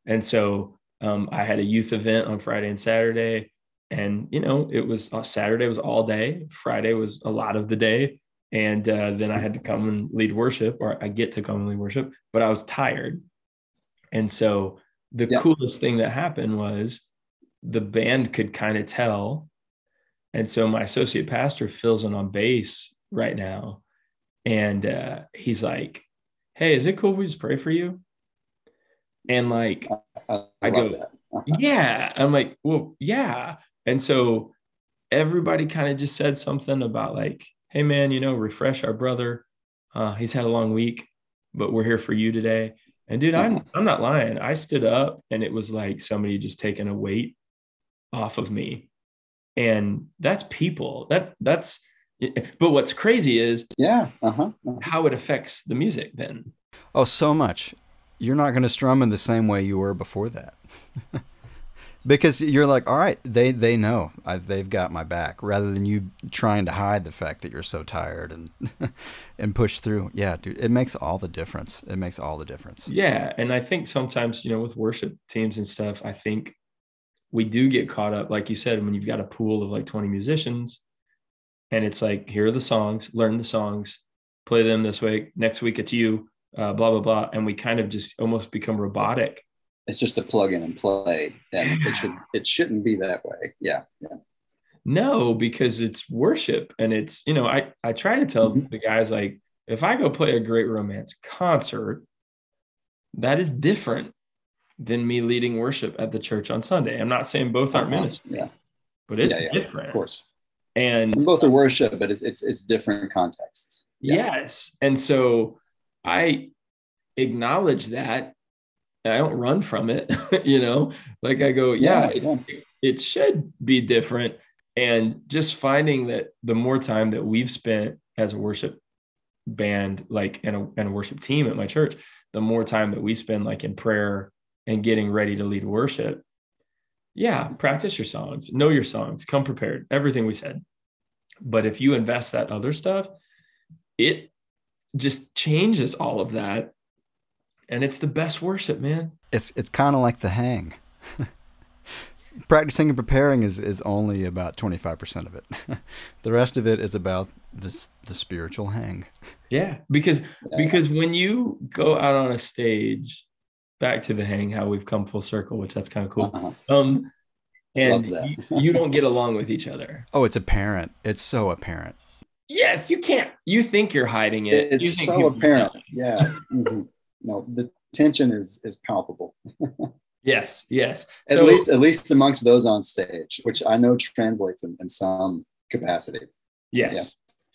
And so um, I had a youth event on Friday and Saturday, and you know it was uh, Saturday was all day, Friday was a lot of the day, and uh, then I had to come and lead worship, or I get to come and lead worship, but I was tired, and so the yeah. coolest thing that happened was the band could kind of tell, and so my associate pastor fills in on bass right now, and uh, he's like, "Hey, is it cool if we just pray for you?" And like, I, I go, yeah. I'm like, well, yeah. And so everybody kind of just said something about like, hey man, you know, refresh our brother. Uh, he's had a long week, but we're here for you today. And dude, I'm. I'm not lying. I stood up and it was like somebody just taking a weight off of me. And that's people. That that's but what's crazy is yeah, uh-huh, uh-huh. how it affects the music then. Oh, so much you're not going to strum in the same way you were before that. because you're like, all right, they they know I, they've got my back, rather than you trying to hide the fact that you're so tired and and push through. Yeah, dude, it makes all the difference. It makes all the difference. Yeah, and I think sometimes you know with worship teams and stuff, I think we do get caught up, like you said, when you've got a pool of like 20 musicians, and it's like here are the songs, learn the songs, play them this week. Next week it's you, uh, blah blah blah, and we kind of just almost become robotic it's just a plug in and play and yeah. it should it shouldn't be that way. Yeah yeah. No because it's worship and it's you know i i try to tell mm-hmm. the guys like if i go play a great romance concert that is different than me leading worship at the church on sunday. I'm not saying both aren't uh-huh. ministry yeah. but it's yeah, yeah, different. of course. And, both are worship but it's it's, it's different contexts. Yes. And so i acknowledge that I don't run from it, you know, like I go, yeah, yeah. It, it, should be different. And just finding that the more time that we've spent as a worship band, like and a, and a worship team at my church, the more time that we spend like in prayer and getting ready to lead worship. Yeah, practice your songs, know your songs, come prepared, everything we said. But if you invest that other stuff, it just changes all of that and it's the best worship, man. It's it's kind of like the hang. Practicing and preparing is is only about twenty five percent of it. the rest of it is about this the spiritual hang. Yeah, because because when you go out on a stage, back to the hang, how we've come full circle, which that's kind of cool. Uh-huh. Um, and you, you don't get along with each other. Oh, it's apparent. It's so apparent. Yes, you can't. You think you're hiding it. It's so apparent. Yeah. Mm-hmm no, the tension is is palpable. yes, yes. At so, least at least amongst those on stage, which I know translates in, in some capacity. Yes. Yeah.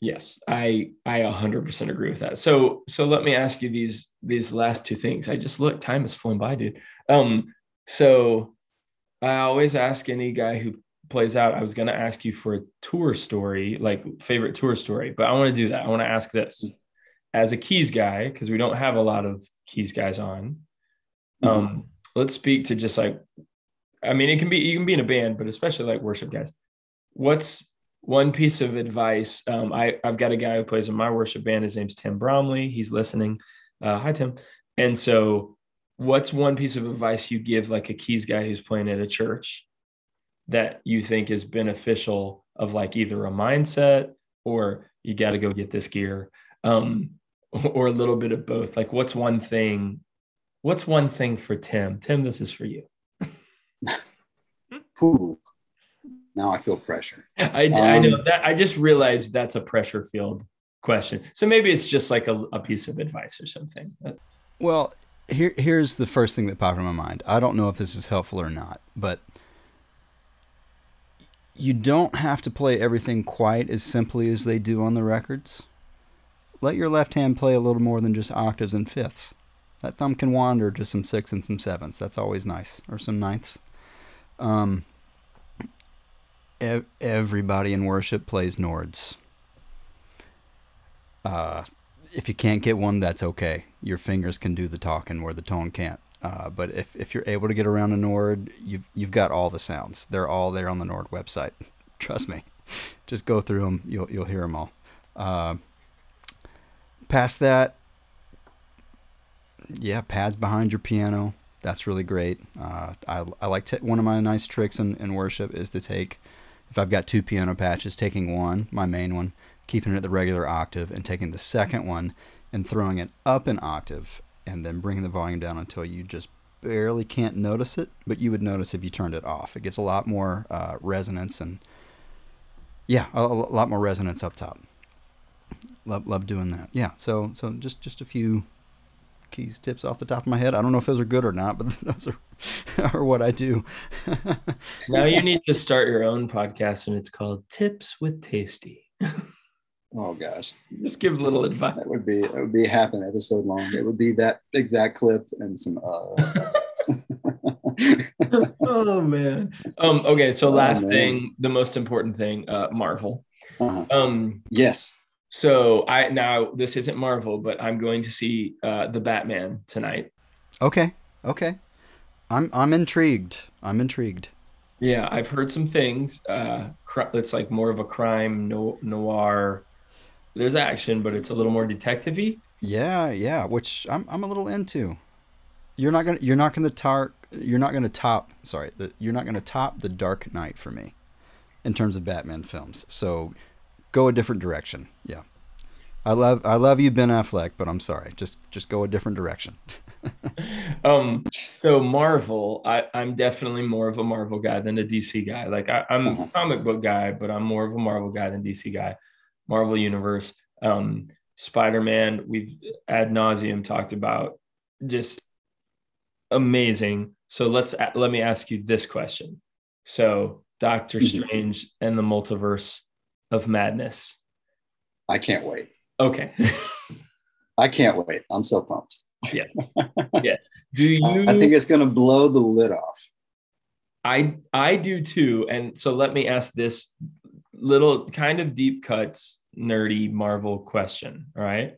Yes, I I 100% agree with that. So so let me ask you these these last two things. I just look time has flown by, dude. Um so I always ask any guy who plays out. I was going to ask you for a tour story, like favorite tour story, but I want to do that. I want to ask this as a keys guy because we don't have a lot of keys guys on. Mm-hmm. Um, let's speak to just like, I mean, it can be you can be in a band, but especially like worship guys. What's one piece of advice? Um, I I've got a guy who plays in my worship band. His name's Tim Bromley. He's listening. Uh, hi Tim. And so, what's one piece of advice you give like a keys guy who's playing at a church that you think is beneficial of like either a mindset or you got to go get this gear um, or a little bit of both? Like, what's one thing? What's one thing for Tim? Tim, this is for you. Ooh. Now I feel pressure. I, um, I know that. I just realized that's a pressure filled question. So maybe it's just like a, a piece of advice or something. Well, here here's the first thing that popped in my mind. I don't know if this is helpful or not, but you don't have to play everything quite as simply as they do on the records let your left hand play a little more than just octaves and fifths. That thumb can wander to some sixths and some sevenths. That's always nice, or some ninths. Um, ev- everybody in worship plays Nords. Uh, if you can't get one, that's okay. Your fingers can do the talking where the tone can't. Uh, but if, if you're able to get around a Nord, you've you've got all the sounds. They're all there on the Nord website. Trust me. Just go through them. You'll you'll hear them all. Uh, past that, yeah, pads behind your piano. That's really great. Uh, I, I like to, one of my nice tricks in, in worship is to take, if I've got two piano patches, taking one, my main one, keeping it at the regular octave, and taking the second one and throwing it up an octave, and then bringing the volume down until you just barely can't notice it, but you would notice if you turned it off. It gets a lot more uh, resonance and, yeah, a, a lot more resonance up top love love doing that. Yeah. So so just just a few keys tips off the top of my head. I don't know if those are good or not, but those are are what I do. now you need to start your own podcast, and it's called Tips with Tasty. Oh gosh! Just give a little advice. That would be it would be half an episode long. It would be that exact clip and some. Uh... oh man. Um. Okay. So oh, last oh, thing, the most important thing, uh, Marvel. Uh-huh. Um. Yes. So I now this isn't Marvel, but I'm going to see uh, the Batman tonight. Okay. Okay. I'm I'm intrigued. I'm intrigued. Yeah, I've heard some things. Uh, it's like more of a crime no- noir. There's action, but it's a little more detective-y. Yeah, yeah, which I'm I'm a little into. You're not gonna you're not gonna tar you're not gonna top sorry the, you're not gonna top the Dark Knight for me, in terms of Batman films. So, go a different direction. Yeah, I love I love you Ben Affleck, but I'm sorry, just just go a different direction. um, so Marvel, I, I'm definitely more of a Marvel guy than a DC guy. Like I, I'm Uh-huh. a comic book guy, but I'm more of a Marvel guy than DC guy. Marvel Universe, um, Spider-Man, we've ad nauseum talked about just amazing. So let's let me ask you this question. So Doctor Mhm. Strange and the Multiverse of Madness. I can't wait. Okay. I can't wait. I'm so pumped. yes. Yes. Do you I think it's going to blow the lid off. I I do too. And so let me ask this little kind of deep cuts nerdy Marvel question, all right?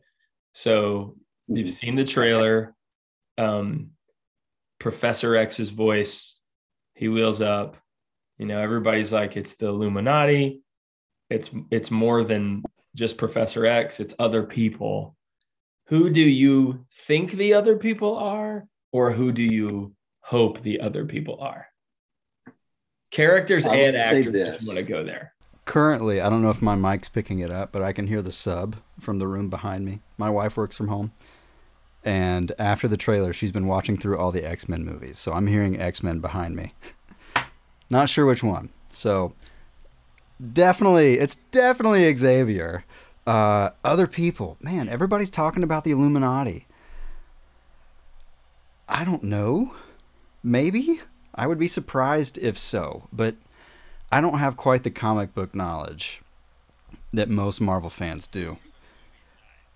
So you've seen the trailer. Um Professor X's voice, he wheels up. You know, everybody's like it's the Illuminati. It's it's more than just Professor X, it's other people. Who do you think the other people are or who do you hope the other people are? Characters I'll and actors if want to go there. Currently, I don't know if my mic's picking it up, but I can hear the sub from the room behind me. My wife works from home. And after the trailer, she's been watching through all the X Men movies. So I'm hearing X Men behind me. Not sure which one. So definitely, it's definitely Xavier. Uh, other people, man, everybody's talking about the Illuminati. I don't know. Maybe? I would be surprised if so, but I don't have quite the comic book knowledge that most Marvel fans do.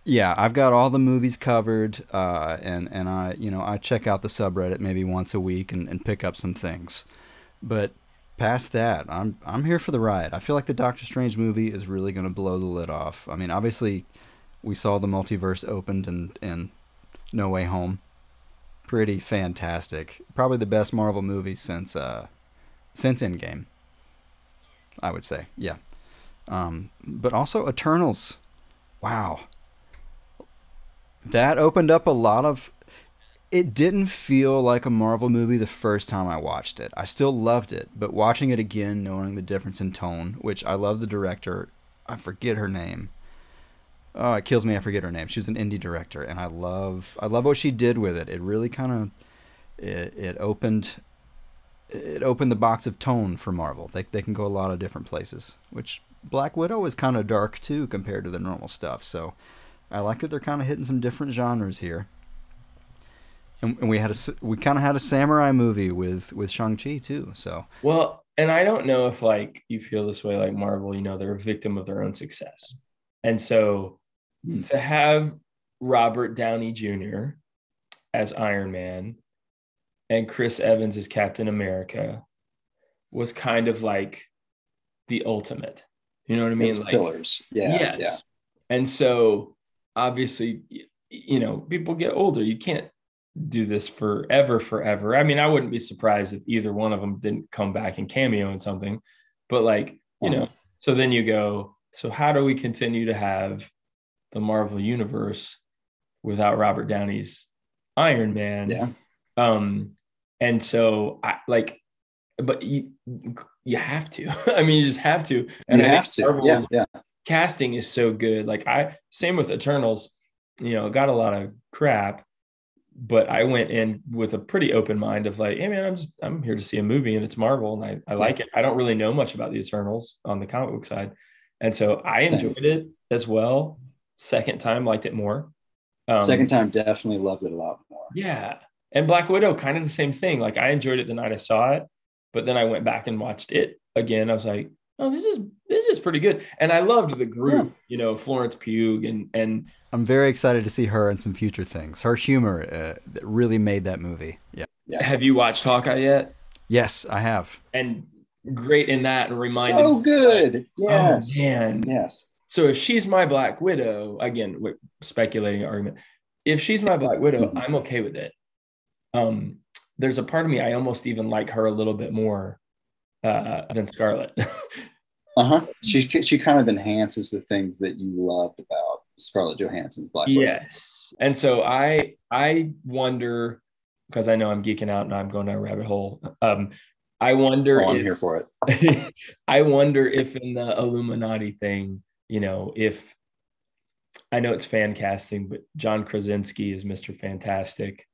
Yeah, I've got all the movies covered, uh, and and I you know I check out the subreddit maybe once a week and, and pick up some things, but past that, I'm I'm here for the ride. I feel like the Doctor Strange movie is really going to blow the lid off. I mean, obviously, we saw the multiverse opened and and No Way Home, pretty fantastic. Probably the best Marvel movie since uh since Endgame. I would say, yeah. Um, but also Eternals, wow. That opened up a lot of. It didn't feel like a Marvel movie the first time I watched it. I still loved it, but watching it again, knowing the difference in tone, which I love the director, I forget her name. Oh, it kills me. I forget her name. She was an indie director, and I love, I love what she did with it. It really kind of, it, it opened, it opened the box of tone for Marvel. They they can go a lot of different places, which Black Widow is kind of dark too compared to the normal stuff. So I like that they're kind of hitting some different genres here. And, and we had a s- we kind of had a samurai movie with with Shang Chi too. So Well, and I don't know if like you feel this way like Marvel, you know, they're a victim of their own success. And so Hmm. to have Robert Downey Jr. as Iron Man and Chris Evans as Captain America was kind of like the ultimate. You know what I mean? It's Like pillars. Yeah. yes. Yeah. And so obviously, you know, people get older. You can't do this forever, forever. I mean, I wouldn't be surprised if either one of them didn't come back and cameo in something. But like, you know, Uh-huh. so then you go, so how do we continue to have the Marvel universe without Robert Downey's Iron Man? Yeah. Um, and so I like, but you you have to. I mean, you just have to. And you I have to. Yeah. Yeah. casting is so good. Like I same with Eternals, you know, got a lot of crap, but I went in with a pretty open mind of like, hey man, I'm just I'm here to see a movie and it's Marvel and I, I like it. I don't really know much about the Eternals on the comic book side. And so I enjoyed it as well. Second time liked it more. Um, Second time, definitely loved it a lot more. yeah. And Black Widow, kind of the same thing. Like I enjoyed it the night I saw it, but then I went back and watched it again. I was like, oh, this is this is pretty good. And I loved the group, you know, Florence Pugh and and I'm very excited to see her in some future things. Her humor uh, really made that movie. Yeah. Yeah. have you watched Hawkeye yet? Yes, I have. And great in that and reminded So me, good. Yes. Oh, man. Yes. So if she's my Black Widow, again, with speculating argument, if she's my Black Widow, Mhm. I'm okay with it. Um, there's a part of me I almost even like her a little bit more uh, than Scarlett. uh-huh. She she kind of enhances the things that you loved about Scarlett Johansson's Black Widow. Yes. And so I I wonder because I know I'm geeking out and I'm going down a rabbit hole. Um, I wonder. Oh, I'm if, here for it. I wonder if in the Illuminati thing, you know, if I know it's fan casting, but John Krasinski is Mr. Fantastic.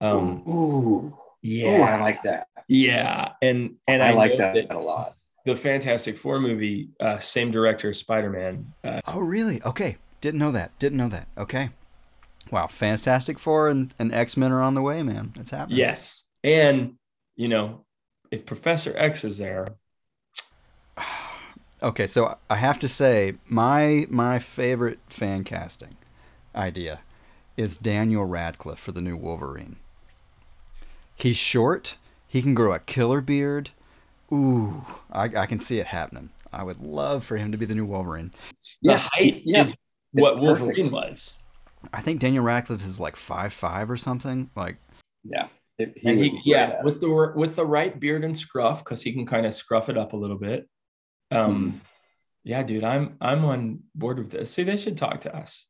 Um, Ooh, yeah, Ooh, I like that. Yeah, and and I, I, like know that, a lot. The Fantastic Four movie, uh, same director as Spider Man. Uh, Oh, really? Okay. Didn't know that. Didn't know that. Okay. Wow. Fantastic Four and, and X Men are on the way, man. It's happening. yes, and you know, if Professor X is there, Okay, so I have to say my my favorite fan casting idea is Daniel Radcliffe for the new Wolverine. He's short. He can grow a killer beard. Ooh, I, I can see it happening. I would love for him to be the new Wolverine. Yes, the height yeah. is what perfect. Wolverine was. I think Daniel Radcliffe is like five five or something. Like, Yeah. It- and he, yeah, at with the with the right beard and scruff, because he can kind of scruff it up a little bit. Um, yeah, dude, I'm I'm on board with this. See, they should talk to us.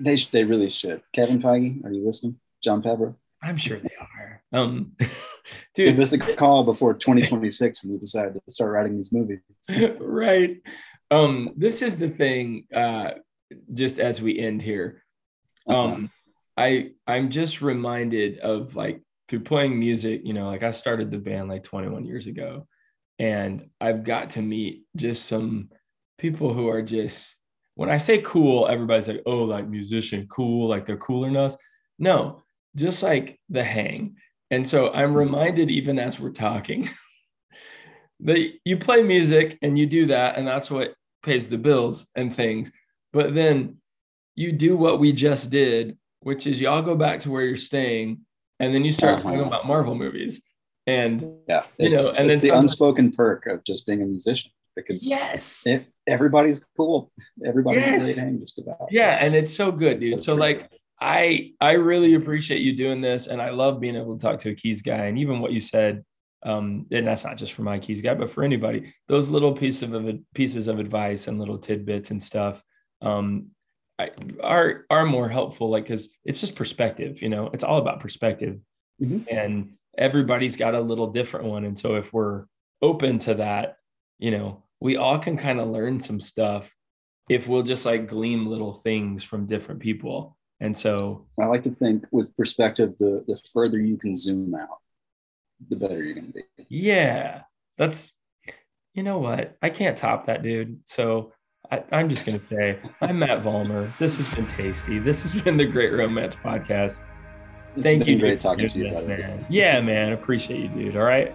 they sh- they really should. Kevin Feige, are you listening? Jon Favreau, I'm sure they Um, give dude, us a call before 2026 when we decide to start writing these movies. right. Um, this is the thing. Uh, just as we end here, um, I I'm just reminded of like through playing music. You know, like I started the band like 21 years ago, and I've got to meet just some people who are just when I say cool, everybody's like, oh, like musician, cool, like they're cooler than us. No, just like the hang. And so I'm reminded, even as we're talking, that you play music and you do that, and that's what pays the bills and things. But then you do what we just did, which is y'all go back to where you're staying, and then you start Uh-huh. talking about Marvel movies. And Yeah, You know, it's, and it's then the unspoken perk of just being a musician because yes, it, everybody's cool. Everybody's Yeah. great hang just about. yeah, and it's so good, It's dude. so So, like, I I really appreciate you doing this, and I love being able to talk to a keys guy, and even what you said. Um, and that's not just for my keys guy, but for anybody. Those little piece of pieces of advice and little tidbits and stuff um, I, are are more helpful. Like, because it's just perspective. You know, it's all about perspective, Mhm. and everybody's got a little different one. And so, if we're open to that, you know, we all can kind of learn some stuff if we'll just like glean little things from different people. And so, I like to think with perspective, the the further you can zoom out, the better you're going to be. yeah, that's, you know what? I can't top that, dude. So I, I'm just going to say, I'm Matt Vollmar. This has been tasty. This has been the Great Romance Podcast. It's Thank been you. great talking to you, brother. man. Yeah, man. Appreciate you, dude. All right.